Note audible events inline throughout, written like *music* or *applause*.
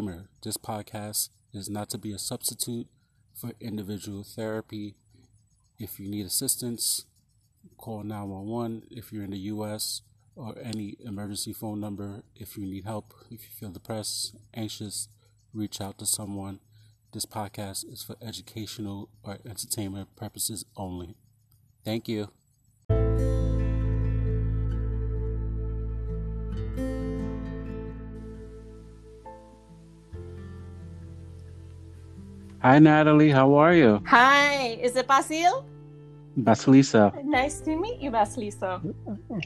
Disclaimer This podcast is not to be a substitute for individual therapy. If you need assistance, call 911 if you're in the U.S. or any emergency phone number. If you need help, if you feel depressed, anxious, reach out to someone. This podcast is for educational or entertainment purposes only. Thank you. Hi, Natalie. How are you? Hi, is it Basil? Basilisa. Nice to meet you, Basilisa.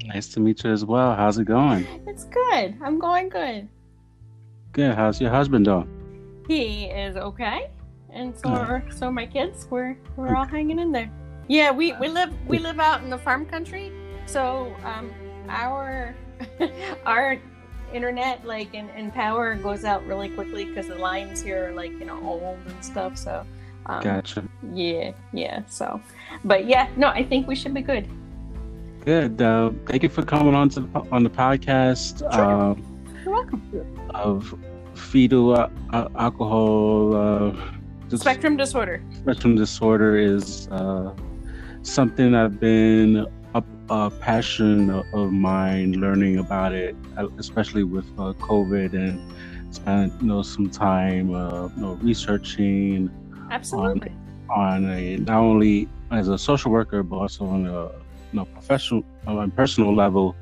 Nice to meet you as well. How's it going? It's good. I'm going good. Good. How's your husband doing? He is okay, and so are, so are my kids. We're we're all hanging in there. Yeah, we, we live we live out in the farm country, so um, our *laughs* our internet like and, and power goes out really quickly because the lines here are like you know old and stuff. So um, Gotcha. yeah, yeah. So, but yeah, no, I think we should be good. Good. Uh, thank you for coming on to the, on the podcast Sure. um, You're welcome. of fetal uh, uh, alcohol uh, Spectrum disorder. spectrum disorder is uh, something I've been a, passion of, mine learning about it, uh, especially with uh, COVID and spent you know some time uh, you know researching Absolutely. on a not only as a social worker but also on a you know professional on a personal level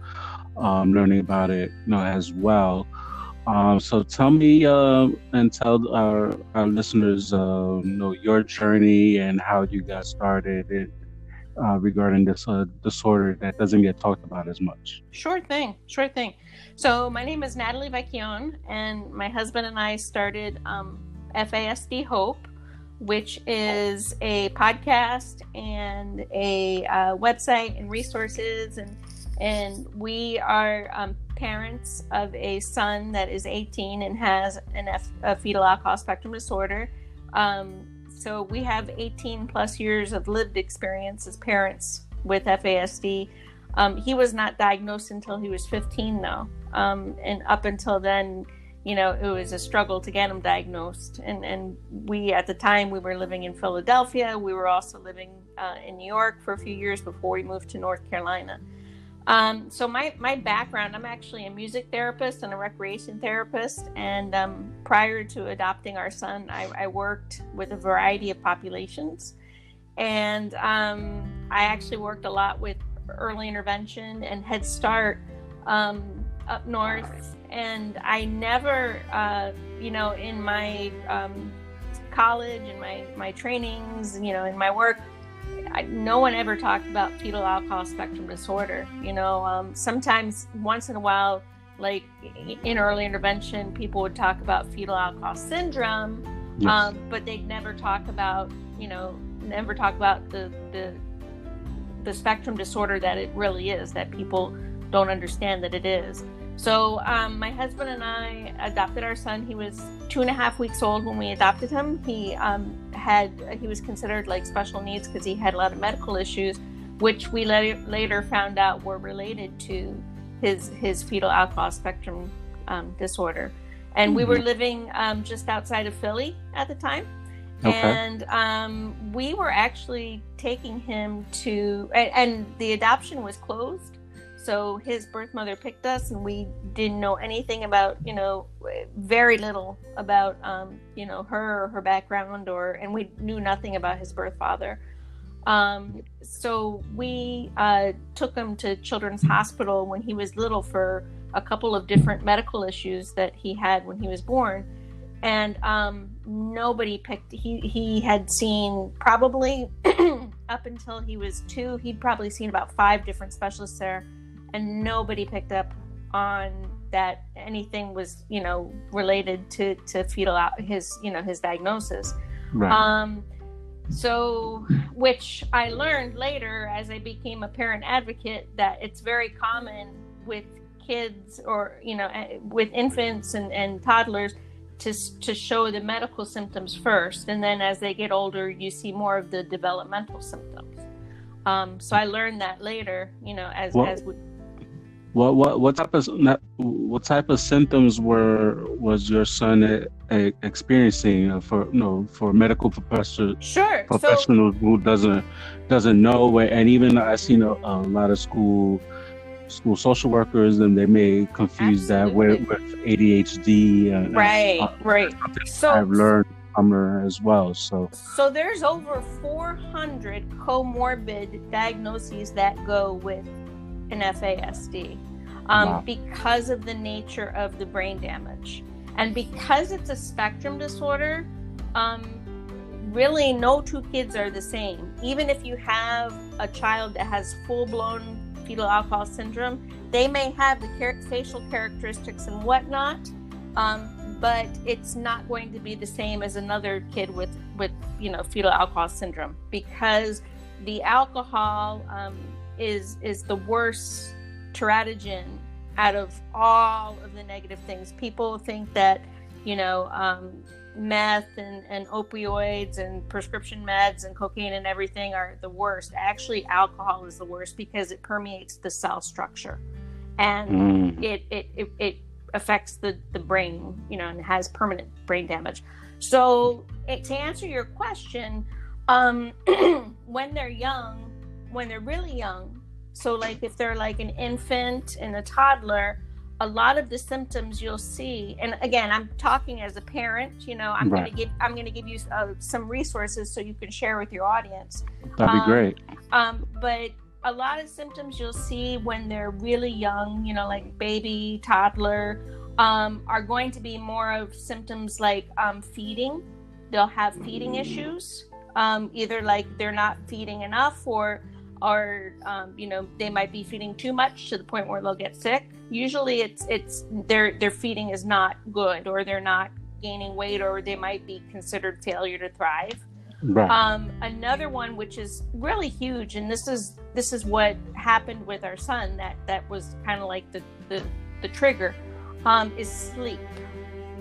um, learning about it you know as well um, so tell me uh, and tell our, our listeners uh, you know your journey and how you got started uh, regarding this uh, disorder that doesn't get talked about as much Sure thing, sure thing. So my name is Natalie Vecchione, and my husband and I started um, FASD Hope, which is a podcast and a uh, website and resources, and and we are um, parents of a son that is 18 and has an F- a fetal alcohol spectrum disorder. Um, so we have 18 plus years of lived experience as parents with FASD. Um, he was not diagnosed until he was 15, though. Um, and up until then, you know, it was a struggle to get him diagnosed. And, and we, at the time, we were living in Philadelphia. We were also living uh, in New York for a few years before we moved to North Carolina. Um, so my, my background, I'm actually a music therapist and a recreation therapist. And um, prior to adopting our son, I, I worked with a variety of populations. And um, I actually worked a lot with early intervention and Head Start um, up north. And I never, uh, you know, in my um, college and my, my trainings, you know, in my work, I, no one ever talked about fetal alcohol spectrum disorder. You know, um, sometimes once in a while, like in early intervention, people would talk about fetal alcohol syndrome, Yes. um, but they'd never talk about, you know, never talk about the the the spectrum disorder that it really is that people don't understand that it is. So um, my husband and I adopted our son. He was two and a half weeks old when we adopted him. He um, had he was considered like special needs because he had a lot of medical issues, which we later, later found out were related to his his fetal alcohol spectrum um, disorder. And we were living um, just outside of Philly at the time. Okay. And um, we were actually taking him to, and, and the adoption was closed. So his birth mother picked us, and we didn't know anything about, you know, very little about, um, you know, her or her background, or and we knew nothing about his birth father. Um, so we uh, took him to Children's Hospital when he was little for a couple of different medical issues that he had when he was born, and um, nobody picked. He he had seen probably *clears throat* up until he was two. He'd probably seen about five different specialists there, and nobody picked up on that anything was you know related to to fetal al- his you know his diagnosis. right. Um, so, which I learned later as I became a parent advocate that it's very common with kids or, you know, eh, with infants and, and toddlers to, to show the medical symptoms first. And then as they get older, you see more of the developmental symptoms. Um, so I learned that later, you know, as, Well- as we, What what what type of what type of symptoms were was your son a, a experiencing uh, for you know for medical professor sure professionals so, who doesn't doesn't know and even I've seen a, a lot of school school social workers and they may confuse Absolutely. that with, with ADHD and, right and, right. So I've learned from her as well so. So there's over 400 comorbid diagnoses that go with an FASD um, wow. because of the nature of the brain damage. And because it's a spectrum disorder, um, really no two kids are the same. Even if you have a child that has full blown fetal alcohol syndrome, they may have the char- facial characteristics and whatnot, um, but it's not going to be the same as another kid with, with you know fetal alcohol syndrome because the alcohol um, is is the worst teratogen out of all of the negative things. People think that, you know, um, meth and, and opioids and prescription meds and cocaine and everything are the worst. Actually, alcohol is the worst because it permeates the cell structure and mm. it, it, it, it, affects the, the brain, you know, and has permanent brain damage. So, it, to answer your question, um, *clears throat* when they're young, when they're really young, so, like if they're like an infant and a toddler, a lot of the symptoms you'll see, and again, I'm talking as a parent. You know, I'm right. to give I'm to give you uh, some resources so you can share with your audience. That'd be um, great. Um, but a lot of symptoms you'll see when they're really young, you know, like baby, toddler, um, are going to be more of symptoms like um, feeding. They'll have feeding issues, um, either like they're not feeding enough or or um, you know they might be feeding too much to the point where they'll get sick. Usually it's it's their their feeding is not good or they're not gaining weight or they might be considered failure to thrive. Right. um, another one which is really huge and this is this is what happened with our son that that was kind of like the the, the trigger um, is sleep.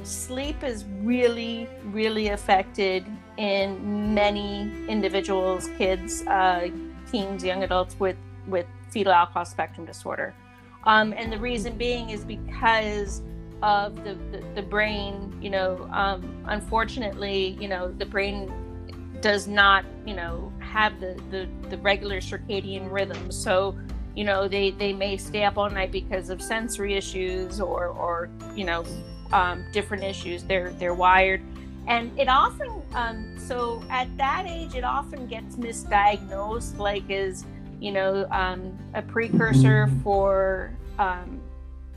Sleep is really really affected in many individuals kids uh, teens, young adults with with fetal alcohol spectrum disorder. Um, and the reason being is because of the, the, the brain, you know, um, unfortunately, you know, the brain does not, you know, have the, the, the regular circadian rhythm. So, you know, they, they may stay up all night because of sensory issues or, or you know, um, different issues. They're, they're wired and it often um, so at that age it often gets misdiagnosed like as you know um, a precursor for um,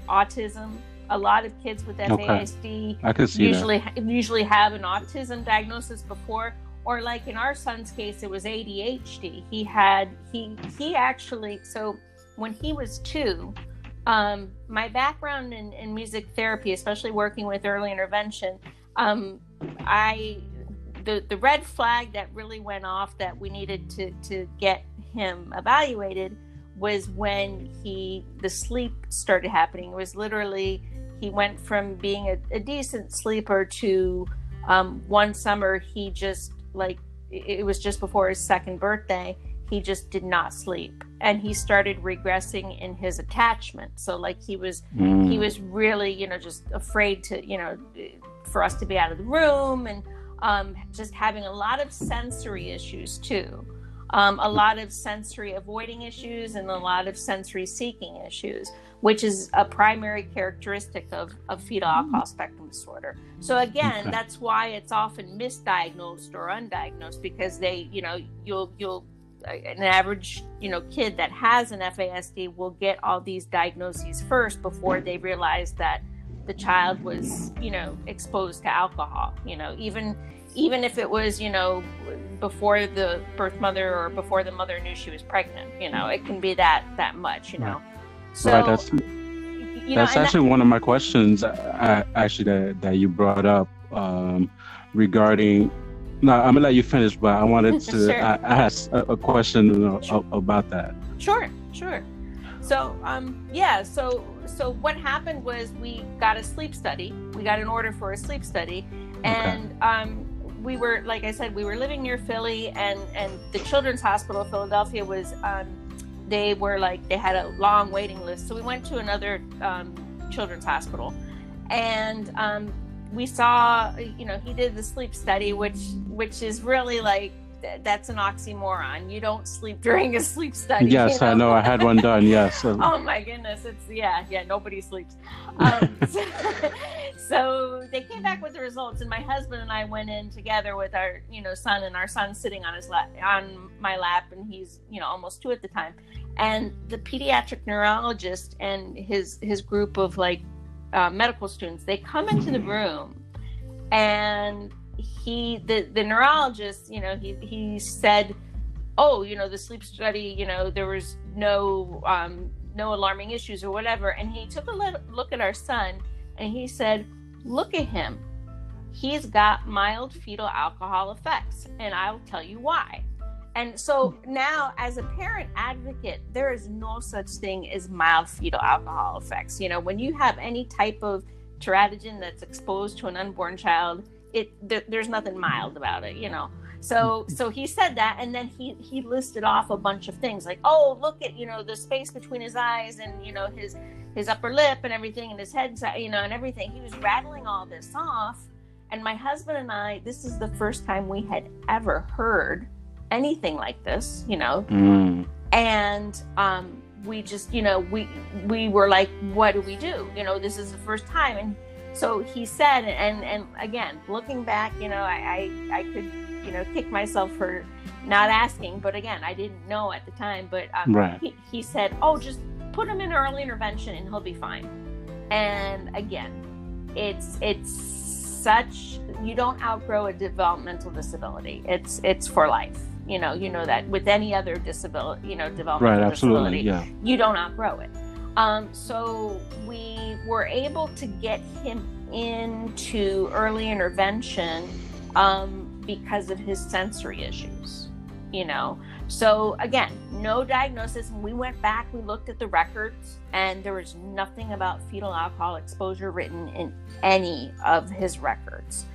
autism. A lot of kids with FASD okay. usually usually have an autism diagnosis before or like in our son's case it was ADHD he had he he actually so when he was 2 um, my background in, in music therapy especially working with early intervention um, I the the red flag that really went off that we needed to to get him evaluated was when he the sleep started happening. It was literally he went from being a, a decent sleeper to um, one summer he just like it was just before his second birthday he just did not sleep and he started regressing in his attachment so like he was mm. he was really you know just afraid to you know for us to be out of the room and um, just having a lot of sensory issues too. Um, a lot of sensory avoiding issues and a lot of sensory seeking issues, which is a primary characteristic of, of fetal alcohol spectrum disorder. So again, okay. that's why it's often misdiagnosed or undiagnosed because they, you know, you'll you'll an average you know kid that has an FASD will get all these diagnoses first before they realize that the child was you know exposed to alcohol you know even even if it was you know before the birth mother or before the mother knew she was pregnant you know it can be that that much you know so right, that's you know, actually that, one of my questions uh, actually that, that you brought up um, regarding no i'm gonna let you finish but i wanted *laughs* to sure. ask a, a question you know, sure. about that sure sure so um, yeah, so so what happened was we got a sleep study. We got an order for a sleep study, and okay. um, we were like I said, we were living near Philly, and and the Children's Hospital of Philadelphia was um, they were like they had a long waiting list. So we went to another um, children's hospital, and um, we saw you know he did the sleep study, which which is really like that's an oxymoron. You don't sleep during a sleep study. Yes, you know? I know. I had one done. Yes. *laughs* oh my goodness, it's yeah, yeah. Nobody sleeps. Um, so, *laughs* so, they came back with the results, and my husband and I went in together with our you know son, and our son sitting on his lap on my lap, and he's you know almost two at the time, and the pediatric neurologist and his his group of like uh, medical students, they come into the room, and he the the neurologist you know he he said oh you know the sleep study you know there was no um no alarming issues or whatever. And he took a look at our son and he said look at him. He's got mild fetal alcohol effects and i'll tell you why. And so now as a parent advocate there is no such thing as mild fetal alcohol effects. You know when you have any type of teratogen that's exposed to an unborn child it th- there's nothing mild about it, you know. So so he said that, and then he he listed off a bunch of things like, oh, look at you know the space between his eyes and you know his his upper lip and everything, and his head, you know, and everything. He was rattling all this off, and my husband and I, this is the first time we had ever heard anything like this, you know, mm. and um, we just you know we we were like, what do we do? You know, this is the first time, and so he said and and again looking back you know I, I i, could you know kick myself for not asking but again i didn't know at the time but um, right. he, he said oh just put him in early intervention and he'll be fine and again it's it's such you don't outgrow a developmental disability it's it's for life you know you know that with any other disability you know developmental right, absolutely, disability yeah. you don't outgrow it um, so we were able to get him into early intervention um, because of his sensory issues, you know. So again, no diagnosis. We went back, we looked at the records, and there was nothing about fetal alcohol exposure written in any of his records.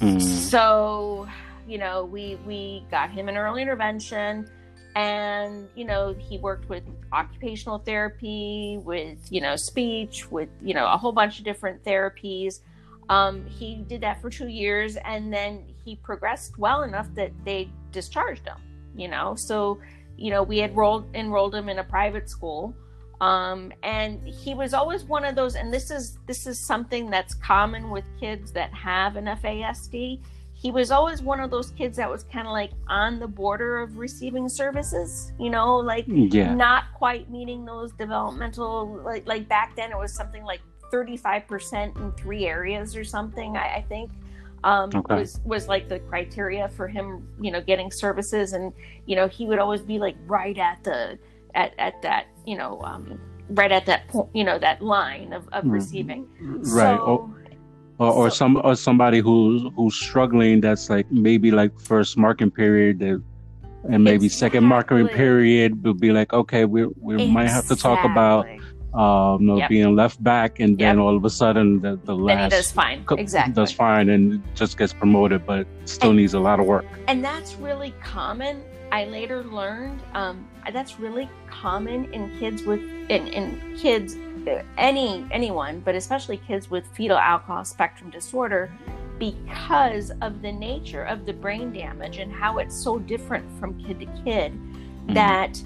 Mm. So, you know, we we got him in early intervention and you know he worked with occupational therapy with you know speech with you know a whole bunch of different therapies. Um, he did that for two years and then he progressed well enough that they discharged him you know? So you know we had rolled, enrolled him in a private school. Um, and he was always one of those and this is this is something that's common with kids that have an fasd he was always one of those kids that was kind of like on the border of receiving services you know like yeah. not quite meeting those developmental like like back then it was something like 35% in three areas or something i, I think um, okay. was was like the criteria for him you know getting services and you know he would always be like right at the at, at that you know um, right at that point you know that line of, of mm-hmm. receiving right so, oh or, or some or somebody who's who's struggling that's like maybe like first marking period that and maybe exactly. second marking period will be like okay we we exactly. might have to talk about um, you know, yep. being left back, and then yep. all of a sudden the, the last does fine, exactly, does fine, and just gets promoted, but still and, needs a lot of work. And that's really common. I later learned um, that's really common in kids with in, in kids any anyone, but especially kids with fetal alcohol spectrum disorder, because of the nature of the brain damage and how it's so different from kid to kid. Mm-hmm. That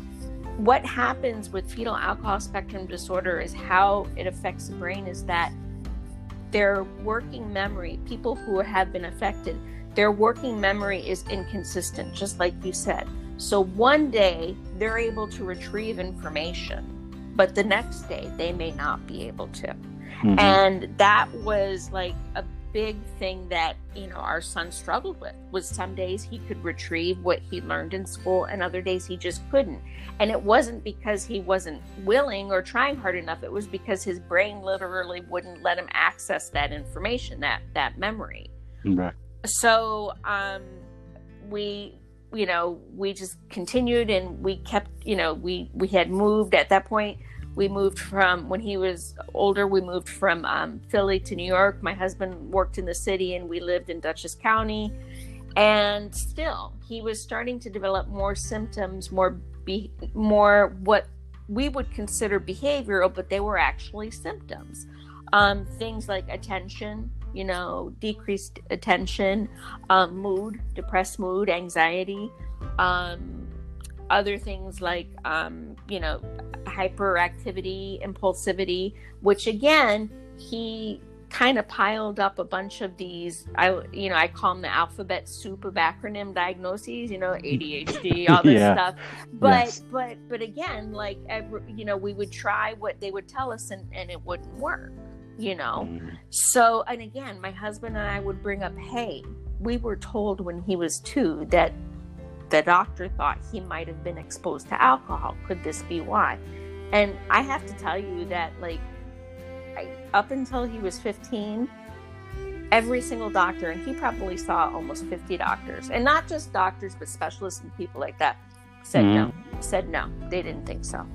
what happens with fetal alcohol spectrum disorder is how it affects the brain is that their working memory, people who have been affected, their working memory is inconsistent, just like you said. So one day they're able to retrieve information but the next day they may not be able to. Mm-hmm. And that was like a big thing that you know our son struggled with was some days he could retrieve what he learned in school and other days he just couldn't and it wasn't because he wasn't willing or trying hard enough it was because his brain literally wouldn't let him access that information that that memory right. so um we you know, we just continued and we kept, you know, we we had moved at that point. We moved from when he was older. We moved from um, Philly to New York. My husband worked in the city, and we lived in Dutchess County. And still, he was starting to develop more symptoms, more be more what we would consider behavioral, but they were actually symptoms. Um, things like attention, you know, decreased attention, um, mood, depressed mood, anxiety, um, other things like, um, you know, hyperactivity, impulsivity, which again, he kind of piled up a bunch of these i you know i call them the alphabet soup of acronym diagnoses you know adhd *laughs* all this yeah. stuff but yes. but but again like every, you know we would try what they would tell us and, and it wouldn't work you know? Mm. so and again my husband and i would bring up hey we were told when he was two that the doctor thought he might have been exposed to alcohol. Could this be why? And i have to tell you that like up until he was 15, every single doctor, and he probably saw almost 50 doctors, and not just doctors, but specialists and people like that, said mm-hmm. no. Said no. They didn't think so.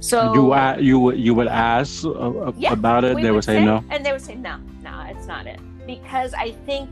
So you uh, you you would ask uh, yeah, about it. They would, would say, say no, and they would say no, no, it's not it, because I think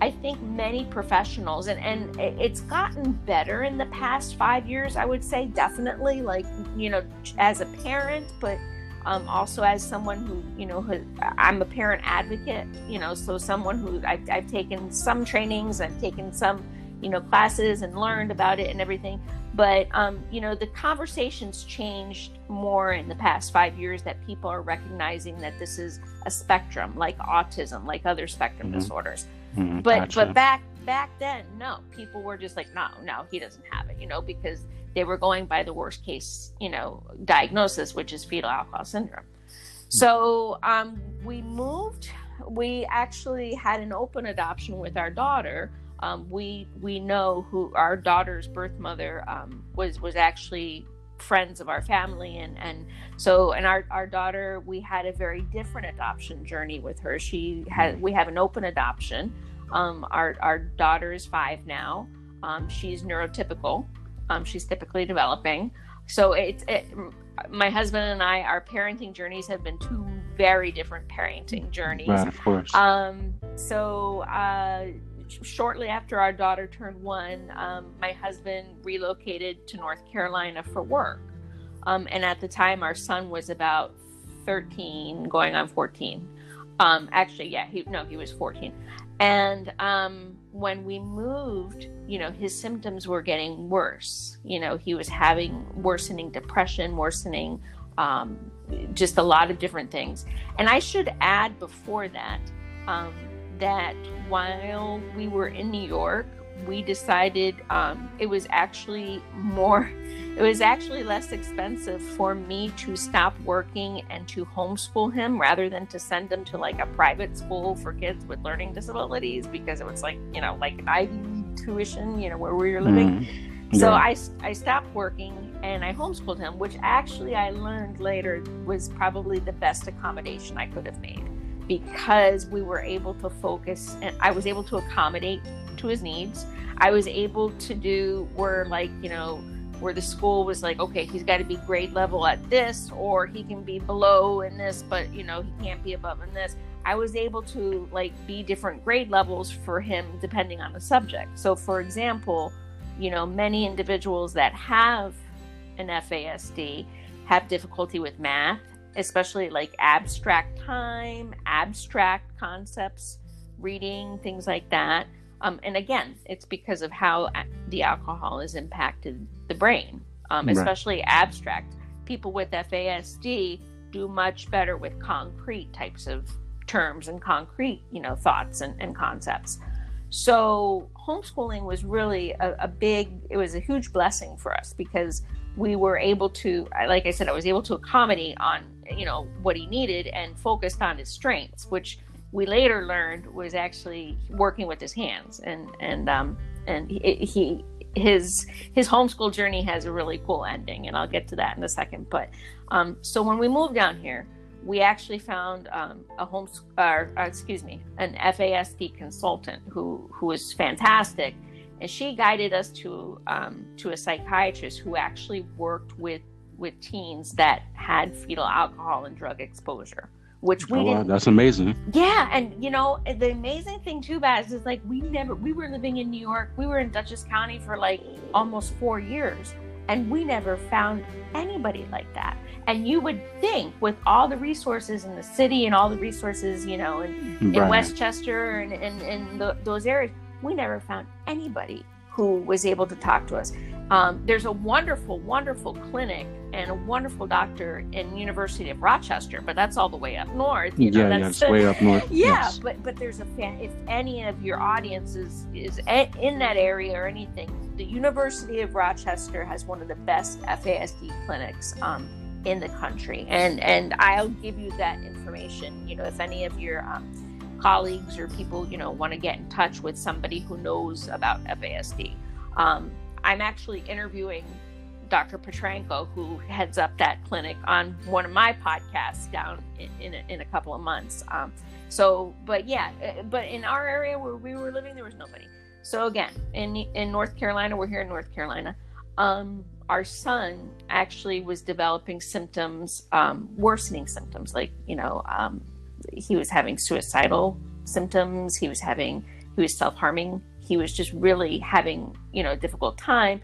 I think many professionals, and, and it's gotten better in the past five years, I would say, definitely, like, you know, as a parent, but um, also as someone who you know who, i'm a parent advocate you know so someone who I've, I've taken some trainings i've taken some you know classes and learned about it and everything but um, you know the conversations changed more in the past five years that people are recognizing that this is a spectrum like autism like other spectrum mm-hmm. disorders mm-hmm. but gotcha. but back back then no people were just like no no he doesn't have it you know because they were going by the worst case, you know, diagnosis, which is fetal alcohol syndrome. So um, we moved. We actually had an open adoption with our daughter. Um, we we know who our daughter's birth mother um, was was actually friends of our family and and so and our, our daughter we had a very different adoption journey with her she had we have an open adoption um, our our daughter is five now um, she's neurotypical um, she's typically developing. So it's it, my husband and I, our parenting journeys have been two very different parenting journeys. Right, of course. Um, so uh, shortly after our daughter turned one, um, my husband relocated to North Carolina for work. Um, and at the time, our son was about 13, going on 14. Um, actually, yeah, he no, he was 14. And um, when we moved, you know, his symptoms were getting worse. You know, he was having worsening depression, worsening um, just a lot of different things. And I should add before that um, that while we were in New York, we decided um, it was actually more *laughs* it was actually less expensive for me to stop working and to homeschool him rather than to send him to like a private school for kids with learning disabilities because it was like you know like ivy tuition you know where we were living. Mm. so I, I stopped working and i homeschooled him which actually i learned later was probably the best accommodation i could have made because we were able to focus and I was able to accommodate to his needs. I was able to do where like, you know, where the school was like, okay, he's got to be grade level at this or he can be below in this, but you know, he can't be above in this. I was able to like be different grade levels for him depending on the subject. So for example, you know, many individuals that have an FASD have difficulty with math especially like abstract time, abstract concepts, reading, things like that. Um, and again, it's because of how the alcohol has impacted the brain, um, especially right. abstract. People with FASD do much better with concrete types of terms and concrete, you know, thoughts and, and concepts. So homeschooling was really a, a big, it was a huge blessing for us because we were able to, like I said, I was able to accommodate on you know what he needed and focused on his strengths which we later learned was actually working with his hands. And and um and he, he his his homeschool journey has a really cool ending and i'll get to that in a second. But um so when we moved down here we actually found um, a home or uh, excuse me an fasd consultant who who was fantastic. And she guided us to um, to a psychiatrist who actually worked with with teens that had fetal alcohol and drug exposure which we oh, didn't. That's amazing. Yeah, and you know the amazing thing too, Baz, is like we never we were living in New York. We were in Dutchess County for like almost four years, And we never found anybody like that. And you would think, with all the resources in the city and all the resources, you know, in, right. in Westchester and in those areas, we never found anybody who was able to talk to us. Um, there's a wonderful, wonderful clinic and a wonderful doctor in University of Rochester, but that's all the way up north. You know, yeah, yeah, it's way up *laughs* north. yeah, yes. but but there's a fan. If any of your audience is is in that area or anything, the University of Rochester has one of the best FASD clinics um, in the country, and and I'll give you that information. You know, if any of your um, colleagues or people you know want to get in touch with somebody who knows about FASD. Um, I'm actually interviewing Dr. Petrenko, who heads up that clinic, on one of my podcasts down in, in, a, in a couple of months. Um, so, but yeah, uh, but in our area where we were living, there was nobody. So again, in in North Carolina, we're here in North Carolina. Um, our son actually was developing symptoms, um, worsening symptoms, like you know, um, he was having suicidal symptoms. He was having, he was self harming he was just really having you know a difficult time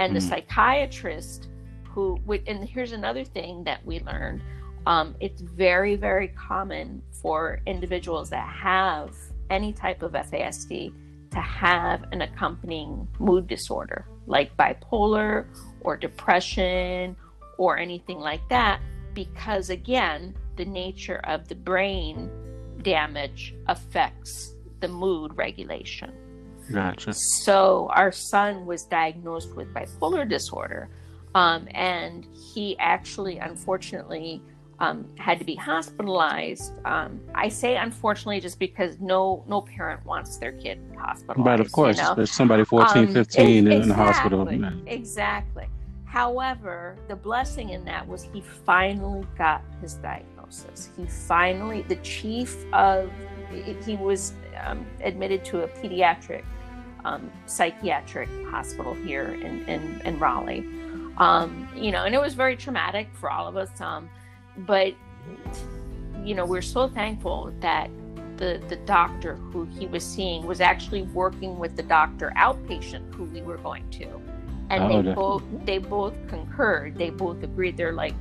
and the mm. psychiatrist who and here's another thing that we learned um, it's very very common for individuals that have any type of fasd to have an accompanying mood disorder like bipolar or depression or anything like that because again the nature of the brain damage affects the mood regulation Gotcha. So our son was diagnosed with bipolar disorder, um, and he actually, unfortunately, um, had to be hospitalized. Um, I say unfortunately just because no no parent wants their kid hospitalized. But of course, you know? there's somebody 14, um, 15 it, in the hospital. Exactly. However, the blessing in that was he finally got his diagnosis. He finally, the chief of, he was um, admitted to a pediatric um, psychiatric hospital here in, in, in Raleigh. Um, you know, and it was very traumatic for all of us. Um, but, you know, we're so thankful that the, the doctor who he was seeing was actually working with the doctor outpatient who we were going to. And oh, they both they both concurred. They both agreed. They're like,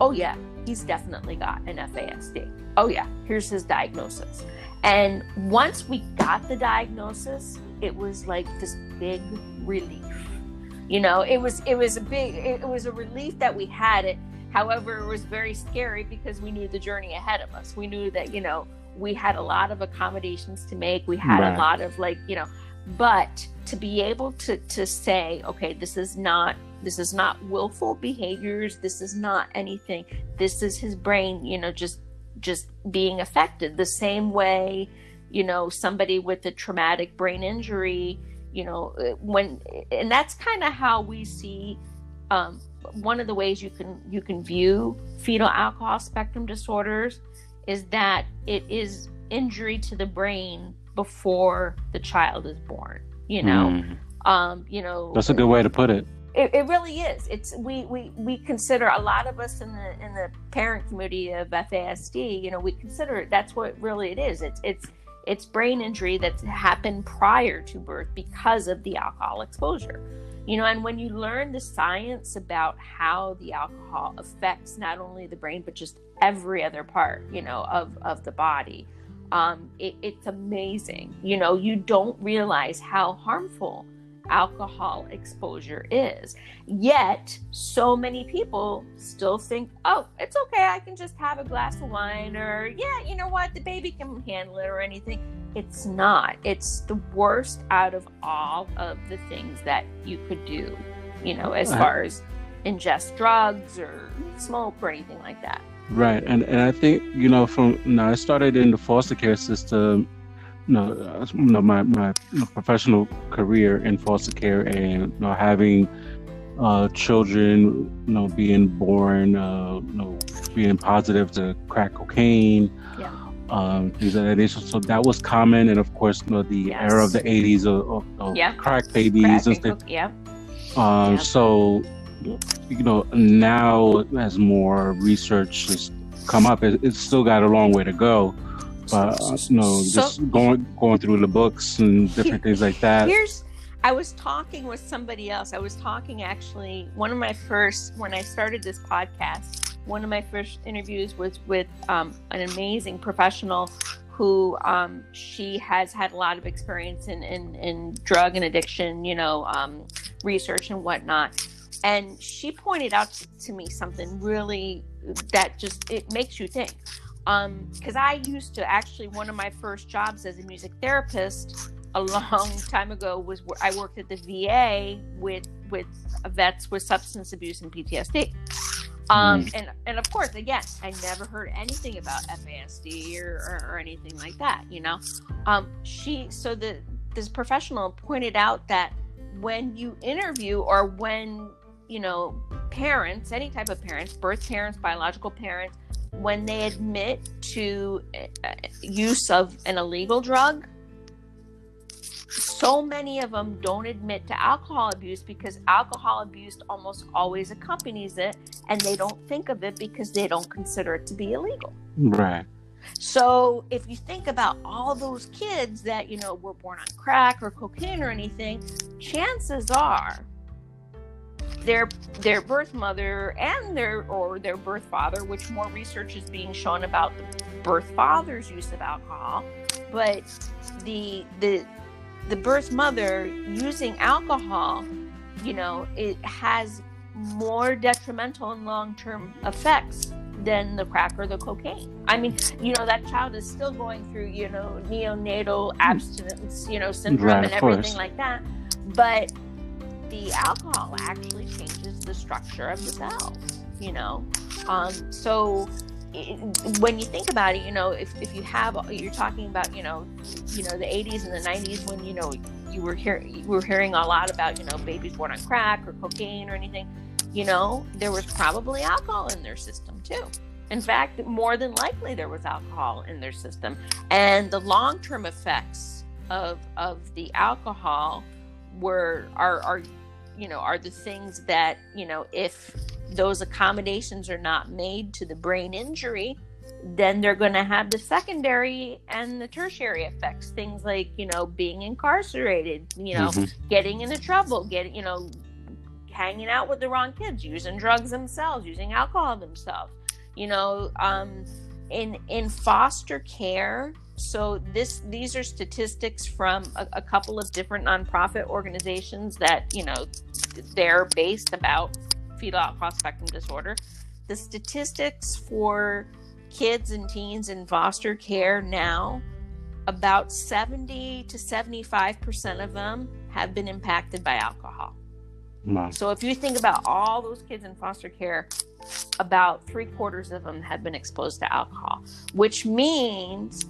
oh yeah, he's definitely got an FASD. Oh yeah, here's his diagnosis. And once we got the diagnosis, it was like this big relief. You know, it was it was a big it was a relief that we had it. However, it was very scary because we knew the journey ahead of us. We knew that, you know, we had a lot of accommodations to make. We had right. a lot of like, you know, but to be able to to say, okay, this is not this is not willful behaviors, this is not anything. This is his brain, you know, just just being affected the same way you know somebody with a traumatic brain injury you know uh, when and that's kind of how we see um, one of the ways you can you can view fetal alcohol spectrum disorders is that it is injury to the brain before the child is born you know mm. um, you know that's a good way to put it it, it, really is. It's we, we we consider a lot of us in the in the parent community of FASD. You know, we consider that's what really it is. It's it's it's brain injury that's happened prior to birth because of the alcohol exposure. You know, and when you learn the science about how the alcohol affects not only the brain, but just every other part, you know, of, of the body, um, it, it's amazing. You know, you don't realize how harmful alcohol exposure is. Yet, so many people still think, oh, it's okay, I can just have a glass of wine, or yeah, you know what, the baby can handle it, or anything. It's not. It's the worst out of all of the things that you could do, you know, as far as ingest drugs or smoke or anything like that. Right. And, and I think, you know, from now I started in the foster care system you know my my professional career in foster care and you know having uh, children, you know, being born, uh, you know, being positive to crack cocaine, yeah. um, things that. So that was common, and of course, you know, the yes. era of the '80s of, of, of yeah. crack babies crack and stuff. Yeah. Um, yeah. So, you know, now as more research has come up, it, it's still got a long way to go but uh, you know, so, just going going through the books and different things like that. Here's, I was talking with somebody else. I was talking actually, one of my first, when I started this podcast, one of my first interviews was with um, an amazing professional who um, she has had a lot of experience in, in, in drug and addiction, you know, um, research and whatnot. And she pointed out to me something really that just it makes you think. Because um, I used to actually one of my first jobs as a music therapist a long *laughs* time ago was I worked at the VA with with vets with substance abuse and PTSD. Um, mm. and and of course, again, I never heard anything about FASD or, or, or anything like that. You know, um, she so the this professional pointed out that when you interview or when you know parents, any type of parents, birth parents, biological parents, when they admit to uh, use of an illegal drug so many of them don't admit to alcohol abuse because alcohol abuse almost always accompanies it and they don't think of it because they don't consider it to be illegal. Right. So if you think about all those kids that you know were born on crack or cocaine or anything chances are their their birth mother and their or their birth father which more research is being shown about the birth father's use of alcohol but the the the birth mother using alcohol, you know, it has more detrimental and long term effects than the crack or the cocaine. I mean, you know, that child is still going through, you know, neonatal hmm. abstinence, you know, syndrome right, and everything course. like that. But the alcohol actually changes the structure of the cells, you know. Um, so when you think about it, you know, if, if you have, you're talking about, you know, you know, the 80s and the 90s when, you know, you were here, you were hearing a lot about, you know, babies born on crack or cocaine or anything, you know, there was probably alcohol in their system too. In fact, more than likely there was alcohol in their system. And the long-term effects of, of the alcohol were, are, are, you know, are the things that, you know, if those accommodations are not made to the brain injury, then they're going to have the secondary and the tertiary effects. Things like, you know, being incarcerated, you know, mm-hmm. getting into trouble, getting, you know, hanging out with the wrong kids, using drugs themselves, using alcohol themselves. You know, um, in in foster care. So this these are statistics from a, a couple of different nonprofit organizations that you know they're based about fetal alcohol spectrum disorder. The statistics for kids and teens in foster care now, about 70 to 75% of them have been impacted by alcohol. Wow. So if you think about all those kids in foster care, about three quarters of them have been exposed to alcohol, which means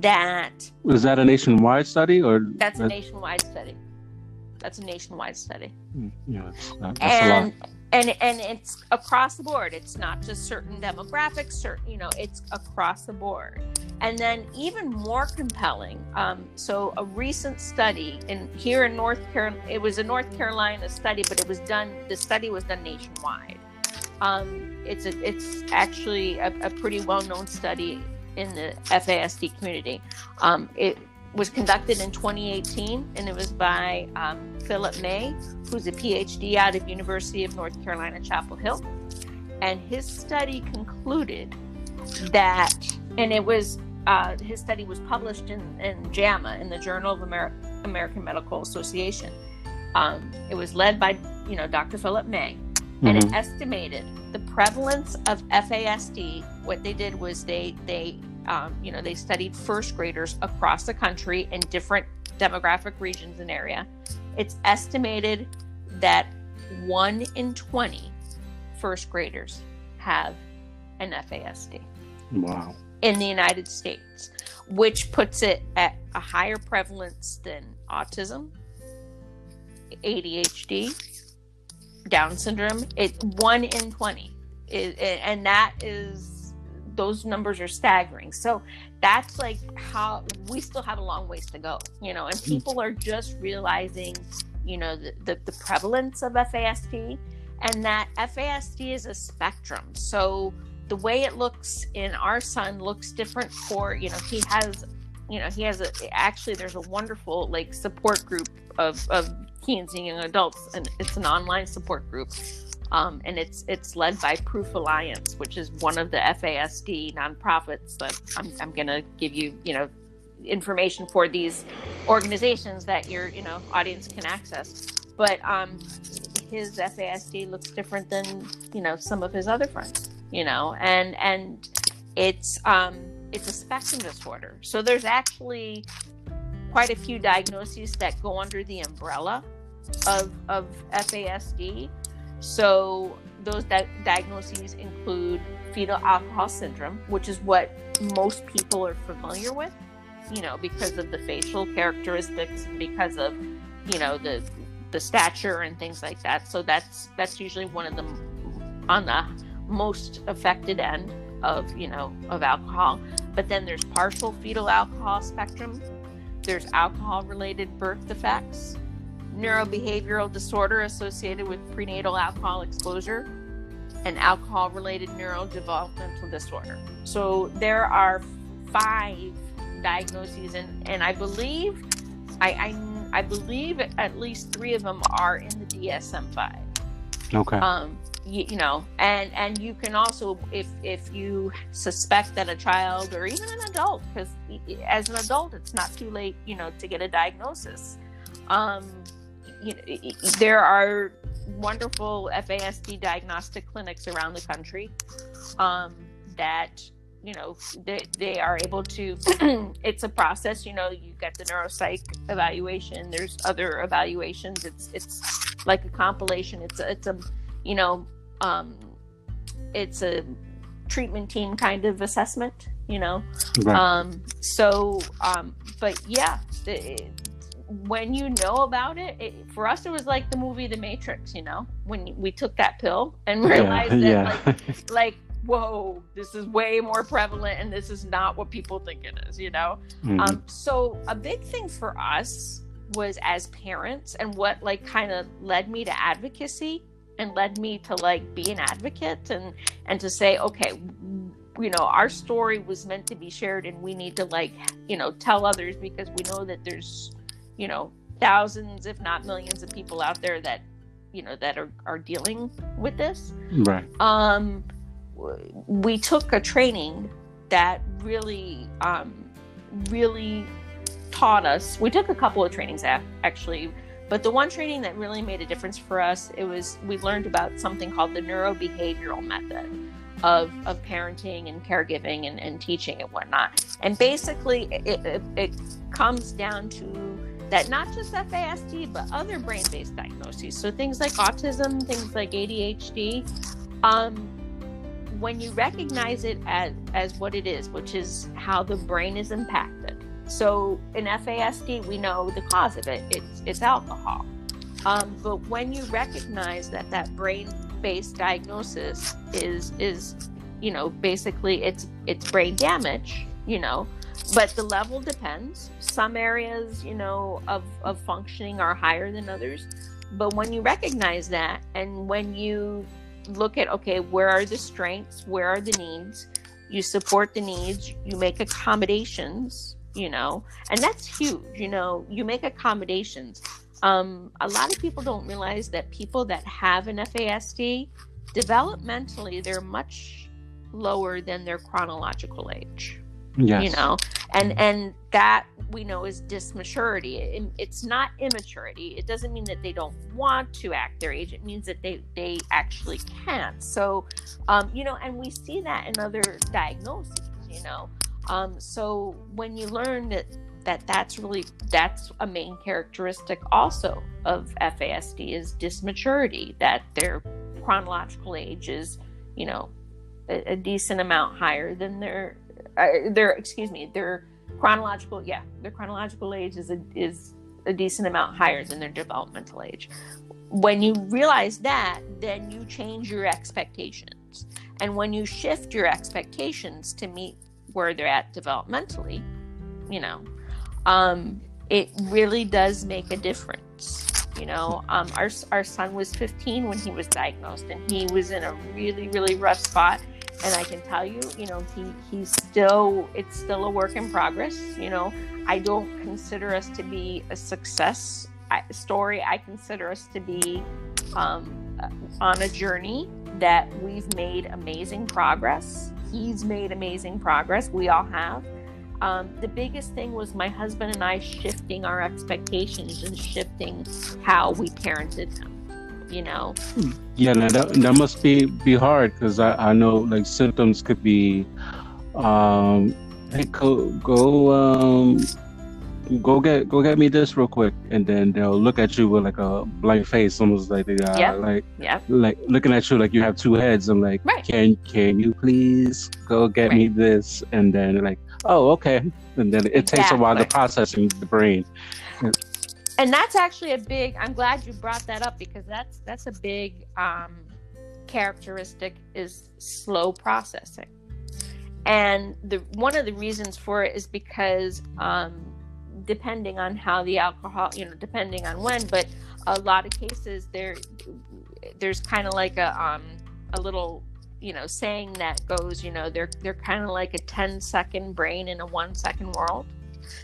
that. Was that a nationwide study or? That's a nationwide study. That's a nationwide study. Hmm, yeah, that's, that's and, and and it's across the board it's not just certain demographics certain you know it's across the board and then even more compelling um, so a recent study in here in north carolina it was a north carolina study but it was done the study was done nationwide um, it's a, it's actually a, a pretty well-known study in the fasd community. Um, it was conducted in 2018 and it was by um, philip may who's a phd out of university of north carolina chapel hill. And his study concluded that and it was uh, his study was published in, in jama in the journal of Amer- american medical association. Um, it was led by you know dr philip may mm-hmm. and it mm-hmm. estimated the prevalence of fasd what they did was they they um, you know, they studied first graders across the country in different demographic regions and area. It's estimated that one in 20 first graders have an FASD. Wow. In the United States, which puts it at a higher prevalence than autism, ADHD, Down syndrome. it's one in 20. It, and that is those numbers are staggering. So that's like how we still have a long ways to go, you know, and mm. people are just realizing, you know, the, the, the prevalence of FASD and that FASD is a spectrum. So the way it looks in our son looks different for, you know, he has, you know, he has a, actually, there's a wonderful like support group of, of teens and young adults, and it's an online support group. Um, and it's it's led by Proof Alliance, which is one of the FASD nonprofits that I'm, I'm going to give you, you know, information for these organizations that your you know audience can access. But um, his FASD looks different than you know some of his other friends, you know, and and it's um, it's a spectrum disorder. So there's actually quite a few diagnoses that go under the umbrella of, of FASD. So those di- diagnoses include fetal alcohol syndrome, which is what most people are familiar with, you know, because of the facial characteristics and because of, you know, the the stature and things like that. So that's that's usually one of the on the most affected end of, you know, of alcohol. But then there's partial fetal alcohol spectrum. There's alcohol related birth defects, neurobehavioral disorder associated with prenatal alcohol exposure, and alcohol related neurodevelopmental disorder. So there are five diagnoses, and, and I believe I, I, I believe at least three of them are in the DSM five. Okay. Um, you, you, know and and you can also if if you suspect that a child or even an adult because as an adult it's not too late you know to get a diagnosis um you know, there are wonderful FASD diagnostic clinics around the country um, that you know they, they are able to *clears throat* it's a process you know you get the neuropsych evaluation there's other evaluations it's it's like a compilation it's a, it's a you know um, it's a treatment team kind of assessment, you know. Right. Um, so, um, but yeah, when you know about it, it, for us it was like the movie The Matrix, you know, when we took that pill and realized yeah, that yeah. like, like whoa, this is way more prevalent and this is not what people think it is, you know? Mm-hmm. Um, so a big thing for us was as parents and what like kind of led me to advocacy and led me to like be an advocate and and to say okay you know our story was meant to be shared and we need to like you know tell others because we know that there's you know thousands if not millions of people out there that you know that are, are dealing with this right um we took a training that really um really taught us we took a couple of trainings actually but the one training that really made a difference for us, it was we learned about something called the neurobehavioral method of, of parenting and caregiving and, and teaching and whatnot. And basically, it, it, it comes down to that not just FASD, but other brain based diagnoses. So things like autism, things like ADHD. Um, when you recognize it as, as what it is, which is how the brain is impacted, so in FASD, we know the cause of it. It's it's alcohol. Um, but when you recognize that that brain-based diagnosis is is you know basically it's it's brain damage, you know, but the level depends. Some areas you know of of functioning are higher than others. But when you recognize that, and when you look at okay, where are the strengths, where are the needs, you support the needs, you make accommodations you know and that's huge you know you make accommodations. Um, a lot of people don't realize that people that have an fasd developmentally they're much lower than their chronological age yes. you know and and that we know is dysmaturity it, it's not immaturity. It doesn't mean that they don't want to act their age. It means that they they actually can't so um, you know and we see that in other diagnoses you know? Um, so when you learn that that that's really that's a main characteristic also of FASD is dysmaturity that their chronological age is you know a, a decent amount higher than their uh, their excuse me their chronological yeah their chronological age is a, is a decent amount higher than their developmental age when you realize that then you change your expectations and when you shift your expectations to meet where they're at developmentally, you know, um, it really does make a difference. You know, um, our, our son was 15 when he was diagnosed, and he was in a really, really rough spot. And I can tell you, you know, he, he's still, it's still a work in progress. You know, I don't consider us to be a success story, I consider us to be um, on a journey that we've made amazing progress. He's made amazing progress. We all have. Um, the biggest thing was my husband and I shifting our expectations and shifting how we parented him. You know. Yeah, now that that must be be hard because I I know like symptoms could be, um, hey go go um go get go get me this real quick and then they'll look at you with like a blank face almost like they uh, Yep. like Yeah. like looking at you like you have two heads i'm like Right. can can you please go get me this and then like oh okay and then it takes a while to process in the brain and that's actually a big i'm glad you brought that up because that's that's a big um, characteristic is slow processing. And the one of the reasons for it is because um, depending on how the alcohol you know depending on when but a lot of cases there there's kind of like a um a little you know saying that goes you know they're they're kind of like a 10 second brain in a 1 second world.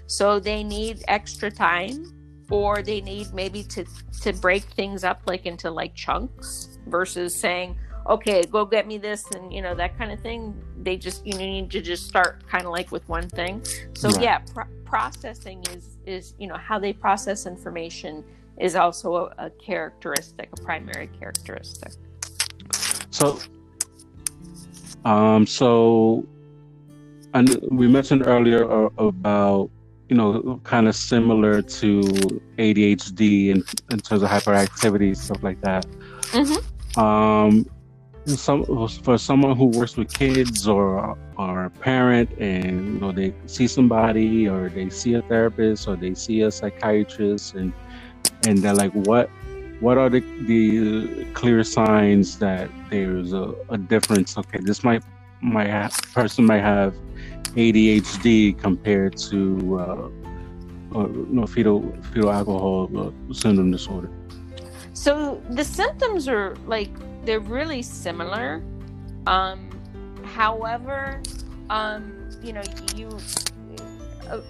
So they need extra time or they need maybe to to break things up like into like chunks versus saying okay go get me this and you know that kind of thing. They just you need to just start kind of like with one thing. So Right. yeah pro- processing is is you know how they process information is also a, a characteristic a primary characteristic. So, um, so, and we mentioned earlier about you know kind of similar to ADHD in, in terms of hyperactivity stuff like that. Mhm. Um, some for someone who works with kids or or a parent, and you know they see somebody or they see a therapist or they see a psychiatrist, and and they're like, what what are the, the clear signs that there's a, a difference okay this might my person might have adhd compared to uh, or, no fetal fetal alcohol uh, syndrome disorder So the symptoms are like they're really similar. Um, however, um, you know, you uh,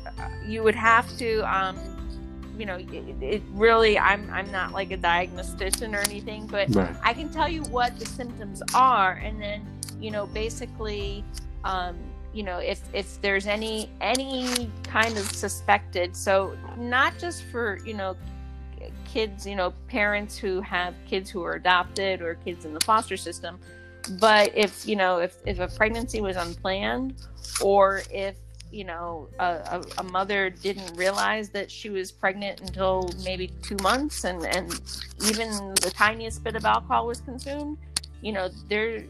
you would have to, um, you know, it, it really. I'm I'm not like a diagnostician or anything, but right I can tell you what the symptoms are, and then you know, basically, um, you know, if if there's any any kind of suspected, so not just for you know kids, you know, parents who have kids who are adopted or kids in the foster system, but if you know if if a pregnancy was unplanned, or if you know a, a, mother didn't realize that she was pregnant until maybe two months and and even the tiniest bit of alcohol was consumed you know they're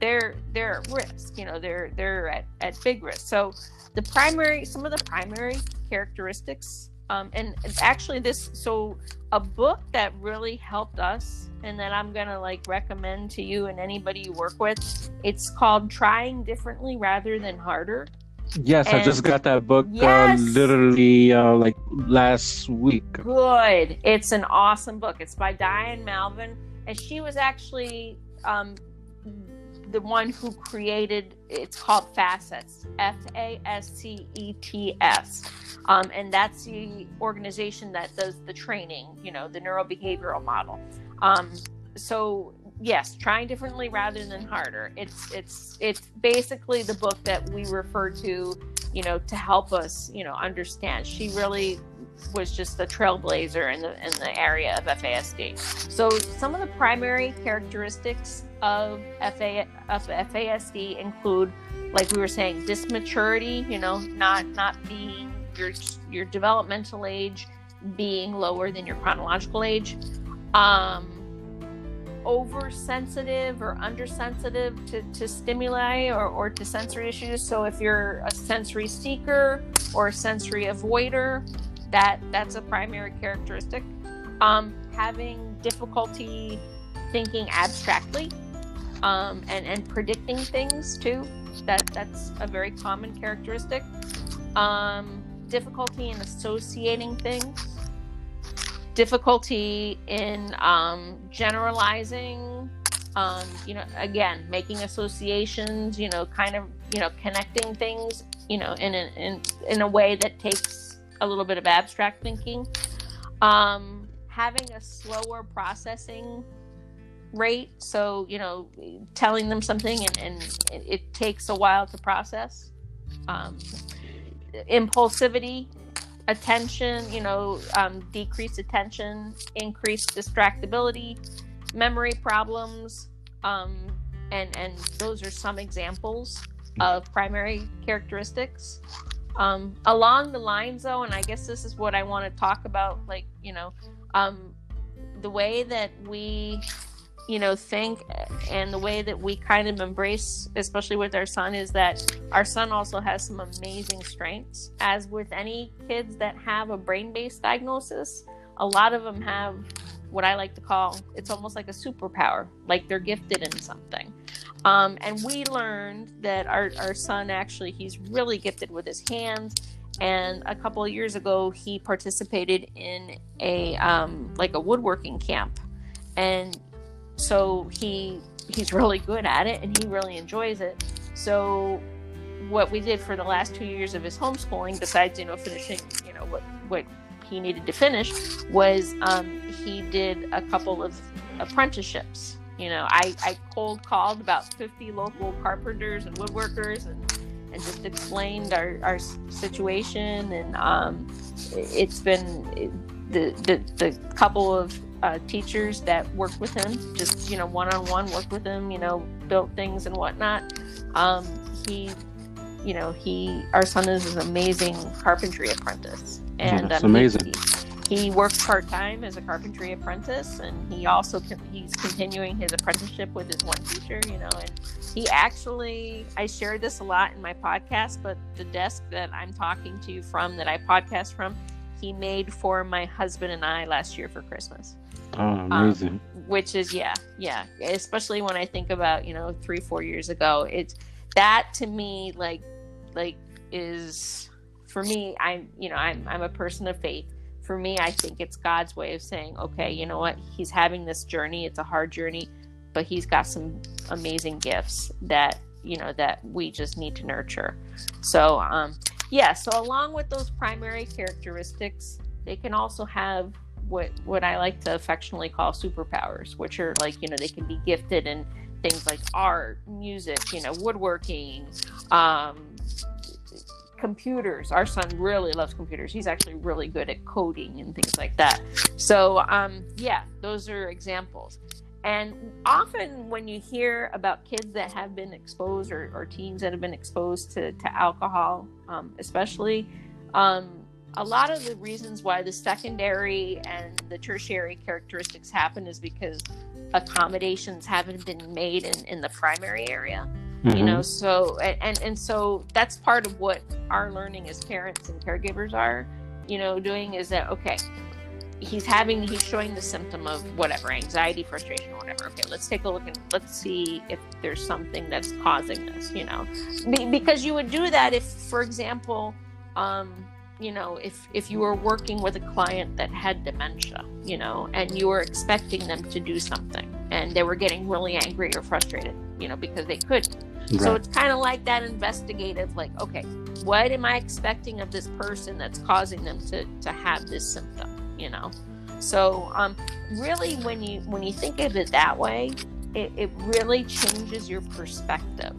they're they're at risk you know they're they're at, at big risk so the primary some of the primary characteristics um, and it's actually this so a book that really helped us and that i'm gonna like recommend to you and anybody you work with it's called trying differently rather than harder yes i just got that book Yes. uh, literally uh, like last week good. It's an awesome book. It's by Diane Malbin, and she was actually um, the one who created. It's called FASCETS, F A S C E T S, um, and that's the organization that does the training. You know, the neurobehavioral model. Um, so yes, trying differently rather than harder. It's it's it's basically the book that we refer to. You know, to help us, you know, understand. She really was just a trailblazer in the in the area of FASD. So some of the primary characteristics of FA of FASD include, like we were saying, dysmaturity. You know, not not being your your developmental age being lower than your chronological age. Um, oversensitive or undersensitive to, to stimuli or, or to sensory issues. So if you're a sensory seeker or a sensory avoider, that that's a primary characteristic. Um, having difficulty thinking abstractly um, and and predicting things too. That that's a very common characteristic. Um, difficulty in associating things. Difficulty in um, generalizing. Um, you know, again, making associations. You know, kind of you know connecting things. You know, in a, in in a way that takes a little bit of abstract thinking. Um, having a slower processing rate. So, you know, telling them something and, and it takes a while to process. Um, impulsivity, attention, you know, um, decreased attention, increased distractibility, memory problems, um, and and those are some examples of primary characteristics. Um, along the lines, though, and I guess this is what I want to talk about, like you know, um, the way that we you know think and the way that we kind of embrace especially with our son is that our son also has some amazing strengths. As with any kids that have a brain-based diagnosis a lot of them have what i like to call it's almost like a superpower like they're gifted in something um, and we learned that our, our son actually he's really gifted with his hands. And a couple of years ago he participated in a um, like a woodworking camp. And so he he's really good at it and he really enjoys it. So what we did for the last two years of his homeschooling besides you know finishing you know what what he needed to finish was um, he did a couple of apprenticeships you know i i cold called about 50 local carpenters and woodworkers and and just explained our, our situation and um, it's been the, the the couple of uh, teachers that worked with him, just you know, one on one, worked with him, you know, built things and whatnot. Um, he, you know, he, our son is an amazing carpentry apprentice, and That's um, amazing. He, he works part time as a carpentry apprentice, and he also he's continuing his apprenticeship with his one teacher, you know, and he actually I share this a lot in my podcast, but the desk that I'm talking to you from, that I podcast from, he made for my husband and I last year for Christmas. Oh, um, amazing. Um, which is yeah, yeah. Especially when I think about you know three, four years ago, it's that to me like like is for me. I'm you know I'm I'm a person of faith. For me, I think it's God's way of saying, okay, you know what? He's having this journey. It's a hard journey, but he's got some amazing gifts that you know that we just need to nurture. So um, yeah. So along with those primary characteristics, they can also have what what I like to affectionately call superpowers, which are like you know they can be gifted in things like art, music, you know, woodworking, um, computers. Our son really loves computers. He's actually really good at coding and things like that. So um, yeah, those are examples. And often when you hear about kids that have been exposed or, or teens that have been exposed to, to alcohol, um, especially, um, a lot of the reasons why the secondary and the tertiary characteristics happen is because accommodations haven't been made in, in the primary area mm-hmm. you know so and and so that's part of what our learning as parents and caregivers are you know doing is that okay he's having he's showing the symptom of whatever anxiety frustration whatever. Okay let's take a look and let's see if there's something that's causing this you know. Be, because you would do that if for example um you know if if you were working with a client that had dementia you know and you were expecting them to do something and they were getting really angry or frustrated you know because they couldn't right. so it's kind of like that investigative like okay what am i expecting of this person that's causing them to to have this symptom you know so um really when you when you think of it that way it, it really changes your perspective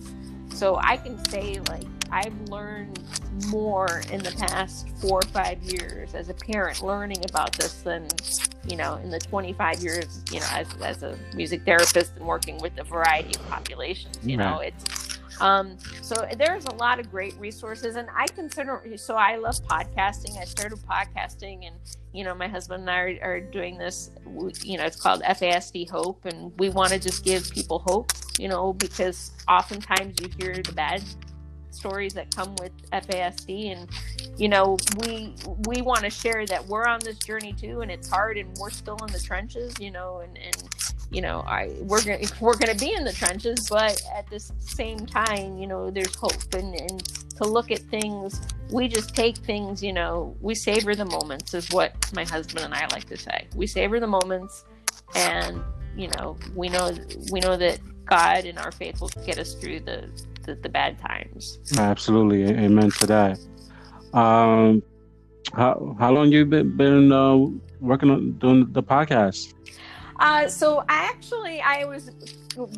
so i can say like I've learned more in the past four or five years as a parent learning about this than, you know, in the 25 years, you know, as, as a music therapist and working with a variety of populations. You right. know, it's um, so there's a lot of great resources, and I consider so I love podcasting. I started podcasting, and you know, my husband and I are, are doing this. You know, it's called FASD Hope, and we want to just give people hope. You know, because oftentimes you hear the bad stories that come with FASD and you know we we want to share that we're on this journey too and it's hard and we're still in the trenches you know and and you know I we're gonna we're gonna be in the trenches but at the same time you know there's hope and and to look at things we just take things you know we savor the moments is what my husband and I like to say. We savor the moments and you know we know we know that God and our faith will get us through the the, the bad times. Absolutely, amen to that. Um, how how long you been been uh, working on doing the podcast? Uh, so I actually I was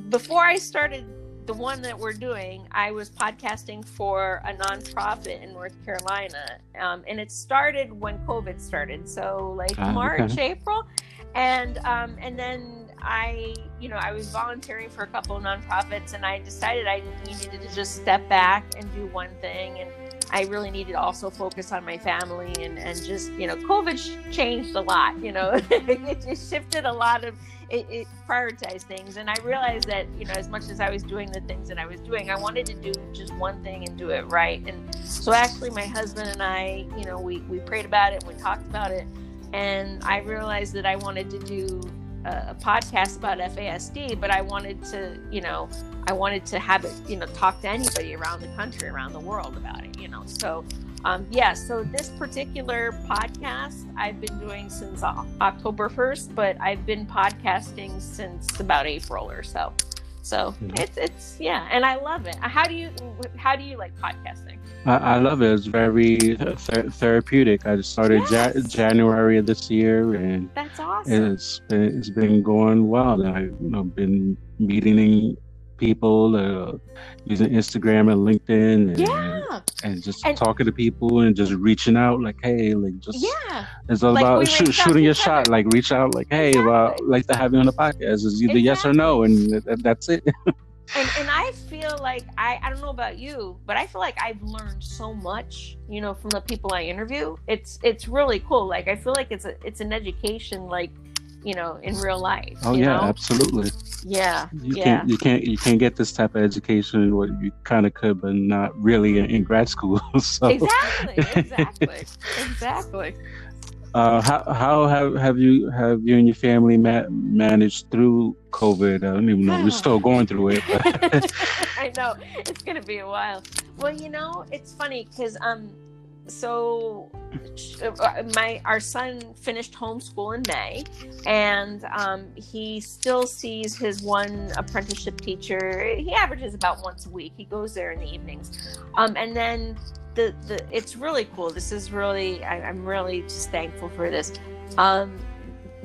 before I started the one that we're doing. I was podcasting for a nonprofit in North Carolina, um, and it started when COVID started. So like ah, March, okay. April, and um, and then I, you know, I was volunteering for a couple of nonprofits, and I decided I needed to just step back and do one thing and I really needed to also focus on my family and, and just, you know, COVID changed a lot, you know, *laughs* it just shifted a lot of, it, it prioritized things. And I realized that, you know, as much as I was doing the things that I was doing, I wanted to do just one thing and do it right. And so actually my husband and I, you know, we, we prayed about it, we talked about it. And I realized that I wanted to do a, podcast about FASD, but I wanted to, you know, I wanted to have it, you know, talk to anybody around the country, around the world about it, you know. So, um, yeah, so this particular podcast I've been doing since October 1st, but I've been podcasting since about April or so. So mm-hmm. it's it's yeah, and I love it. How do you how do you like podcasting? I, I love it. It's very th- therapeutic. I started yes. ja- January of this year, and that's awesome. It's been, it's been going well. And I've you know, been meeting people, uh, using Instagram and LinkedIn, and, yeah, and just and, talking to people and just reaching out, like, hey, like, just yeah, it's all like about sh- shooting your shot. Like, reach out, like, hey, exactly. well, like to have you on the podcast. is either exactly. yes or no, and that's it. and, and I feel like I, I don't know about you, but I feel like I've learned so much, you know, from the people I interview. It's it's really cool. Like I feel like it's a it's an education like you know in real life oh yeah know? absolutely yeah you yeah. can't you can't you can't get this type of education what you kind of could but not really in, in grad school *laughs* so exactly exactly *laughs* exactly uh, how, how have, have you have you and your family ma- managed through COVID? I don't even know. We're still *laughs* going through it. I know it's gonna be a while. Well, you know, it's funny because um, so uh, my our son finished homeschool in May, and um, he still sees his one apprenticeship teacher. He averages about once a week. He goes there in the evenings, um, and then the the it's really cool. This is really I, am really just thankful for this. Um,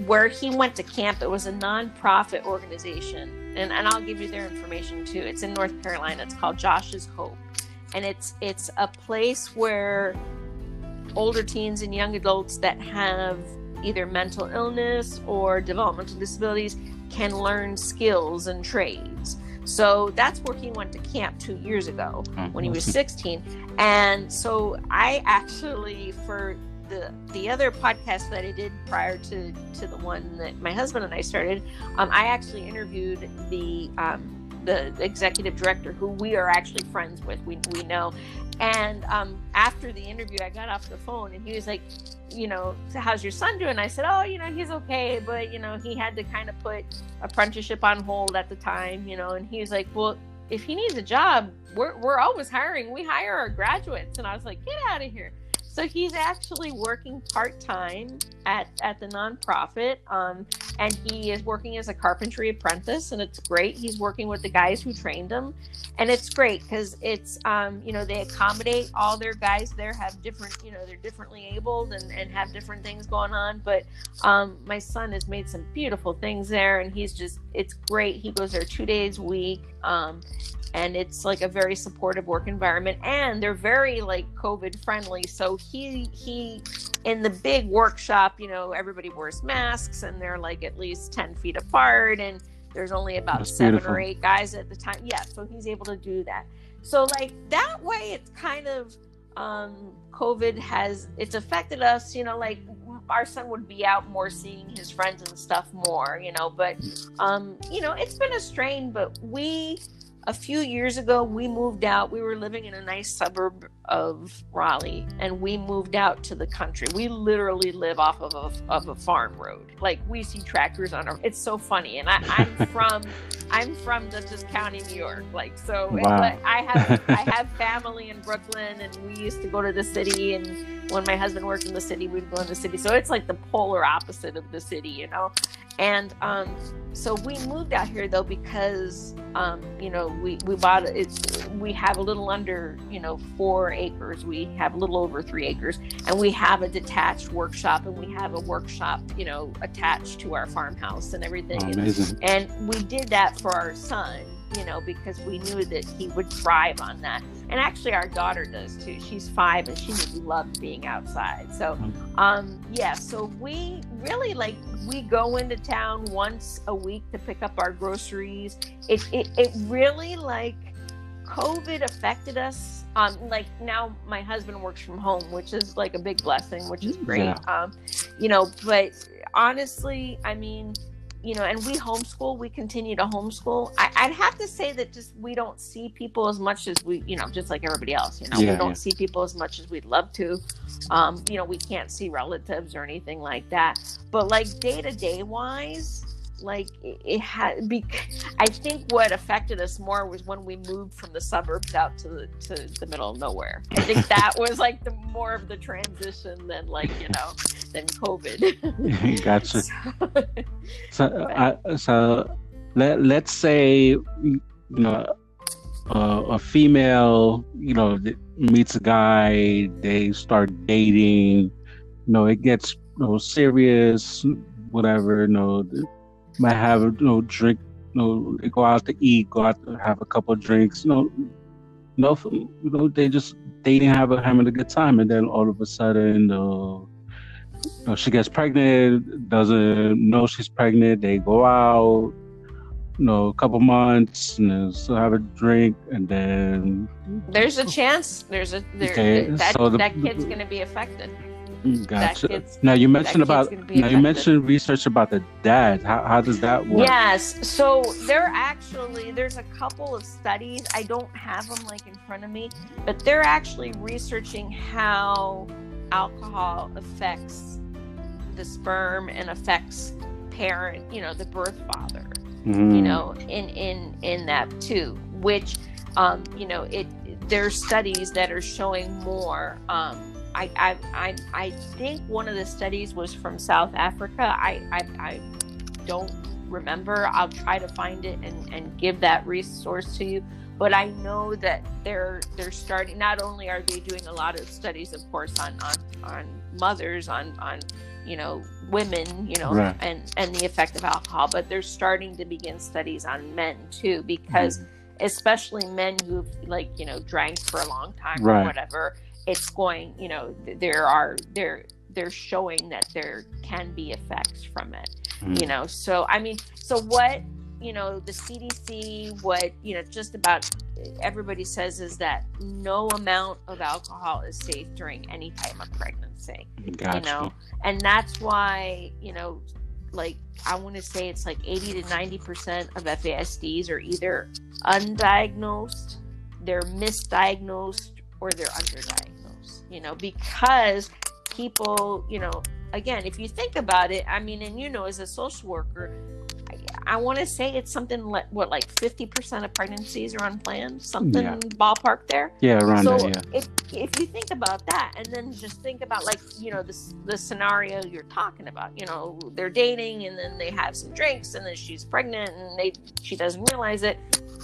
where he went to camp, it was a nonprofit organization, and and I'll give you their information too. It's in North Carolina. It's called Josh's Hope and it's it's a place where older teens and young adults that have either mental illness or developmental disabilities can learn skills and trades. So that's where he went to camp two years ago mm-hmm. when he was 16. And so I actually, for the the other podcast that I did prior to to the one that my husband and I started, um, I actually interviewed the um, the executive director, who we are actually friends with. We, we know. And um, after the interview, I got off the phone and he was like, you know, how's your son doing? I said, oh, you know, he's okay, but, you know, he had to kind of put apprenticeship on hold at the time, you know, and he was like, well, if he needs a job, we're, we're always hiring. We hire our graduates. And I was like, get out of here. So he's actually working part time at, at the nonprofit, um, and he is working as a carpentry apprentice, and it's great. He's working with the guys who trained him, and it's great because it's um, you know they accommodate all their guys there have different you know they're differently abled and, and have different things going on. But um, my son has made some beautiful things there, and he's just it's great. He goes there two days a week. Um, and it's like a very supportive work environment and they're very like covid friendly so he he in the big workshop you know everybody wears masks and they're like at least 10 feet apart and there's only about That's seven beautiful. or eight guys at the time yeah so he's able to do that so like that way it's kind of um covid has it's affected us you know like our son would be out more seeing his friends and stuff more you know but um you know it's been a strain but we a few years ago, we moved out. We were living in a nice suburb of Raleigh, and we moved out to the country. We literally live off of a, of a farm road. Like we see tractors on our. It's so funny, and I, I'm *laughs* from I'm from Dutchess County, New York. Like so, wow. I have I *laughs* have family in Brooklyn, and we used to go to the city. And when my husband worked in the city, we'd go in the city. So it's like the polar opposite of the city, you know. And um, so we moved out here though because um, you know we we bought it. We have a little under you know four acres. We have a little over three acres, and we have a detached workshop, and we have a workshop, you know, attached to our farmhouse and everything. Oh, amazing. And, and we did that for our son, you know, because we knew that he would thrive on that. And actually, our daughter does too. She's five, and she loves being outside. So, um, yeah. So we really like we go into town once a week to pick up our groceries. It it, it really like COVID affected us. Um, like now my husband works from home, which is like a big blessing, which is great. Yeah. Um, you know, but honestly, I mean, you know, and we homeschool, we continue to homeschool. I, I'd have to say that just we don't see people as much as we, you know, just like everybody else, you know, Yeah, we don't yeah. see people as much as we'd love to. Um, you know, we can't see relatives or anything like that. But like day to day wise, like it, had be I think what affected us more was when we moved from the suburbs out to the to the middle of nowhere. I think *laughs* that was like the more of the transition than like, you know, than COVID. *laughs* gotcha. *laughs* So- So, I, so let let's say you know uh, a female you know meets a guy, they start dating. You know, it gets you know, serious, whatever. You know, might have you know drink. You know, they go out to eat, go out to have a couple of drinks. You know, no, you know, they just dating, have a, having a good time, and then all of a sudden, uh, you know, she gets pregnant, doesn't know she's pregnant. They go out, you know, a couple months, and then still have a drink, and then there's a chance there's a there, Okay, that, so the- that kid's going to be affected gotcha. kid's- now you mentioned about now you mentioned research about the dad. How how does that work? yes so there actually there's a couple of studies i don't have them like in front of me but they're actually researching how alcohol affects the sperm and affects parent you know the birth father Mhm. you know in in in that too which um you know it there's studies that are showing more um I, I I I think one of the studies was from South Africa. I I, I don't remember. I'll try to find it and, and give that resource to you. But I know that they're they're starting. Not only are they doing a lot of studies, of course, on on, on mothers, on on you know women, you know, Right. and and the effect of alcohol, but they're starting to begin studies on men too, because mm-hmm. especially men who've like you know drank for a long time Right. or whatever, it's going. You know, there are there they're showing that there can be effects from it Mhm. you know so i mean so what you know the cdc what you know just about everybody says is that no amount of alcohol is safe during any time of pregnancy Gotcha. you know and that's why you know like i want to say it's like 80 to 90 percent of fasds are either undiagnosed they're misdiagnosed or they're underdiagnosed you know because people you know again if you think about it i mean and you know as a social worker i, I want to say it's something like what like 50% of pregnancies are unplanned something Yeah. ballpark there Yeah, around so there. Yeah. if if you think about that and then just think about like you know this the scenario you're talking about you know they're dating and then they have some drinks and then she's pregnant and they she doesn't realize it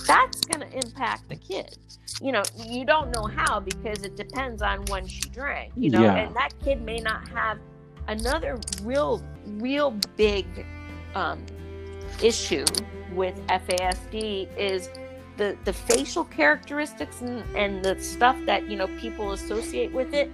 that's going to impact the kid. You know you don't know how because it depends on when she drank you know Yeah. and that kid may not have another real real big um, issue with FASD is the the facial characteristics and, and the stuff that you know people associate with it.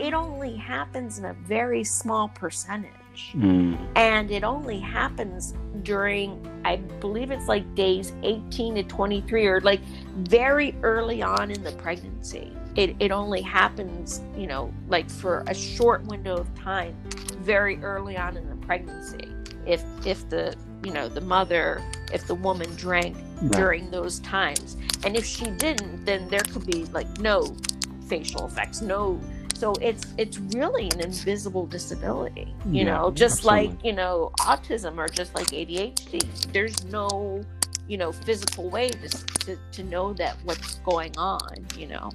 It only happens in a very small percentage Mm. and it only happens during i believe it's like days 18 to 23 or like very early on in the pregnancy it, it only happens you know like for a short window of time very early on in the pregnancy if if the you know the mother if the woman drank Right. during those times and if she didn't then there could be like no facial effects no so it's it's really an invisible disability you Yeah, know just absolutely. like you know autism or just like adhd there's no you know physical way to, to, to know that what's going on you know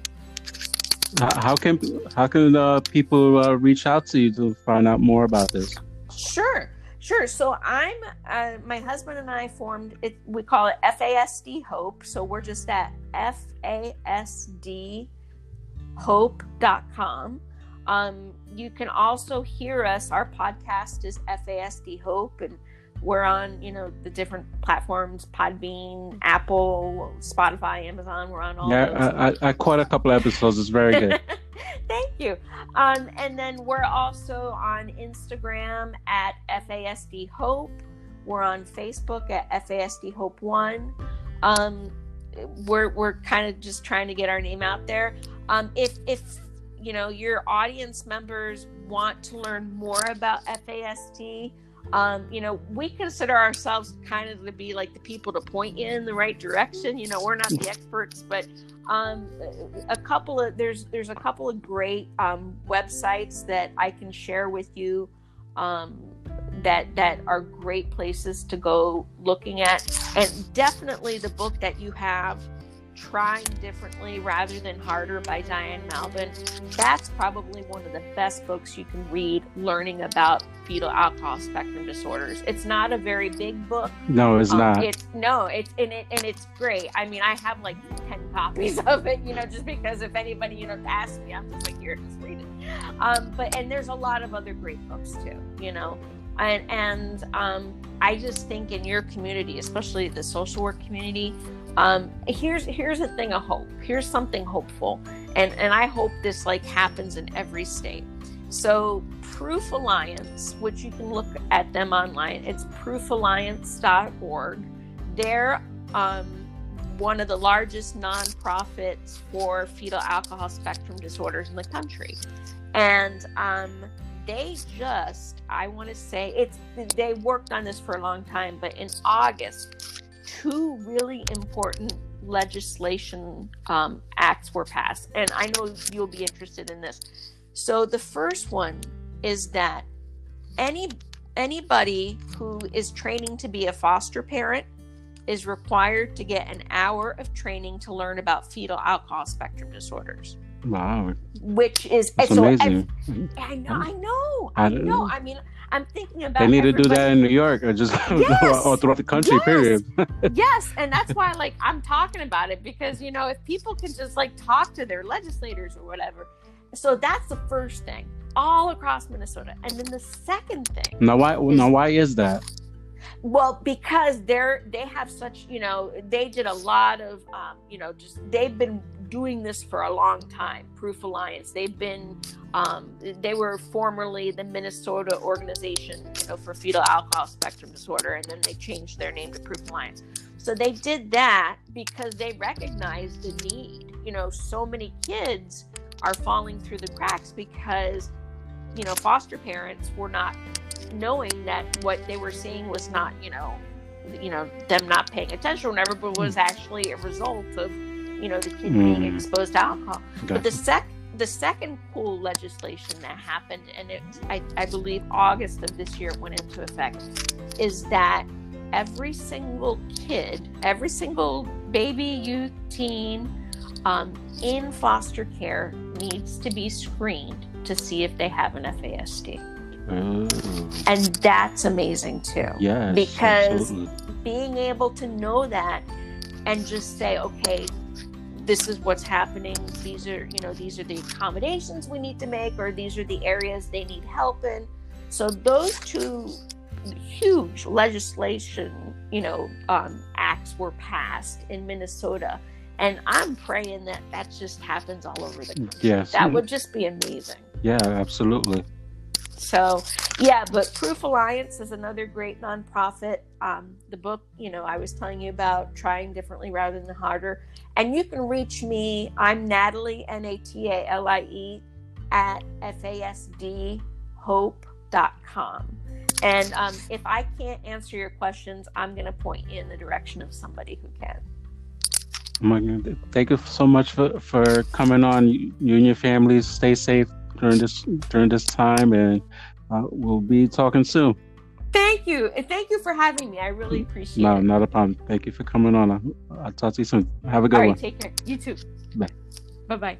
How, can how can uh, people uh, reach out to you to find out more about this? Sure, sure. So I'm, uh, my husband and I formed it. We call it FASD Hope. So we're just at FASD FASDhope.com. Um, you can also hear us. Our podcast is FASD Hope, and we're on you know the different platforms: Podbean, Apple, Spotify, Amazon. We're on all. Yeah. I, I, I caught a couple episodes. It's very good. *laughs* Thank you. Um, and then we're also on Instagram at FASD Hope. We're on Facebook at FASD Hope One. Um, we're we're kind of just trying to get our name out there. Um, if if you know your audience members want to learn more about FASD, um, you know we consider ourselves kind of to be like the people to point you in the right direction. You know we're not the experts, but um, a couple of there's there's a couple of great um, websites that I can share with you um, that that are great places to go looking at, and definitely the book that you have trying differently rather than harder by diane malbin that's probably one of the best books you can read learning about fetal alcohol spectrum disorders. It's not a very big book. No it's um, not. it's no it's and it and it's great. I mean i have like 10 copies *laughs* of it you know just because if anybody you know asks me i'm just like here just read it. Um, but and there's a lot of other great books too you know and and um, i just think in your community especially the social work community um, here's here's a thing of hope. Here's something hopeful. And and i hope this like happens in every state. So proof alliance which you can look at them online it's proofalliance.org they're um, one of the largest nonprofits for fetal alcohol spectrum disorders in the country. And um, they just i want to say it's they worked on this for a long time but in august two really important legislation um, acts were passed, and I know you'll be interested in this. So the first one is that any anybody who is training to be a foster parent is required to get an hour of training to learn about fetal alcohol spectrum disorders. Wow. Which is That's so amazing. I, I know, I know, I know. I mean, I'm thinking about. They need to do that in New York or just *laughs* yes, or throughout the country. Yes, period. *laughs* yes, and that's why, like, I'm talking about it because you know, if people can just like talk to their legislators or whatever, so that's the first thing all across Minnesota, and then the second thing. Now, why? Is, now, why is that? Well, because they're they have such you know they did a lot of um, you know just they've been doing this for a long time. Proof Alliance. They've been um, they were formerly the Minnesota Organization you know for Fetal Alcohol Spectrum Disorder, and then they changed their name to Proof Alliance. So they did that because they recognized the need. You know, so many kids are falling through the cracks because you know foster parents were not knowing that what they were seeing was not, you know, you know, them not paying attention or whatever, but was hmm. actually a result of, you know, the kid mm. being hmm. exposed to alcohol. Gotcha. But the sec the second cool legislation that happened, and it I, I believe August of this year went into effect, is that every single kid, every single baby, youth, teen um, in foster care needs to be screened to see if they have an FASD. Mm. And that's amazing too. Yeah. Because absolutely. being able to know that and just say, okay, this is what's happening. These are, you know, these are the accommodations we need to make, or these are the areas they need help in. So those two huge legislation, you know, um, acts were passed in Minnesota. And I'm praying that that just happens all over the country. Yes. That would just be amazing. Yeah, absolutely. So, yeah, but Proof Alliance is another great nonprofit. Um, the book, you know, I was telling you about trying differently rather than harder. And you can reach me. I'm Natalie, N A T A L I E, at fasdhope.com. And um, if I can't answer your questions, I'm going to point you in the direction of somebody who can. Thank you so much for, for coming on. You and your families stay safe during this during this time, and uh, we'll be talking soon. Thank you, and thank you for having me. I really appreciate no, it. No, not a problem. Thank you for coming on. I'll, I'll talk to you soon. Have a good one. All right, one. Take care. You too. Bye. Bye bye.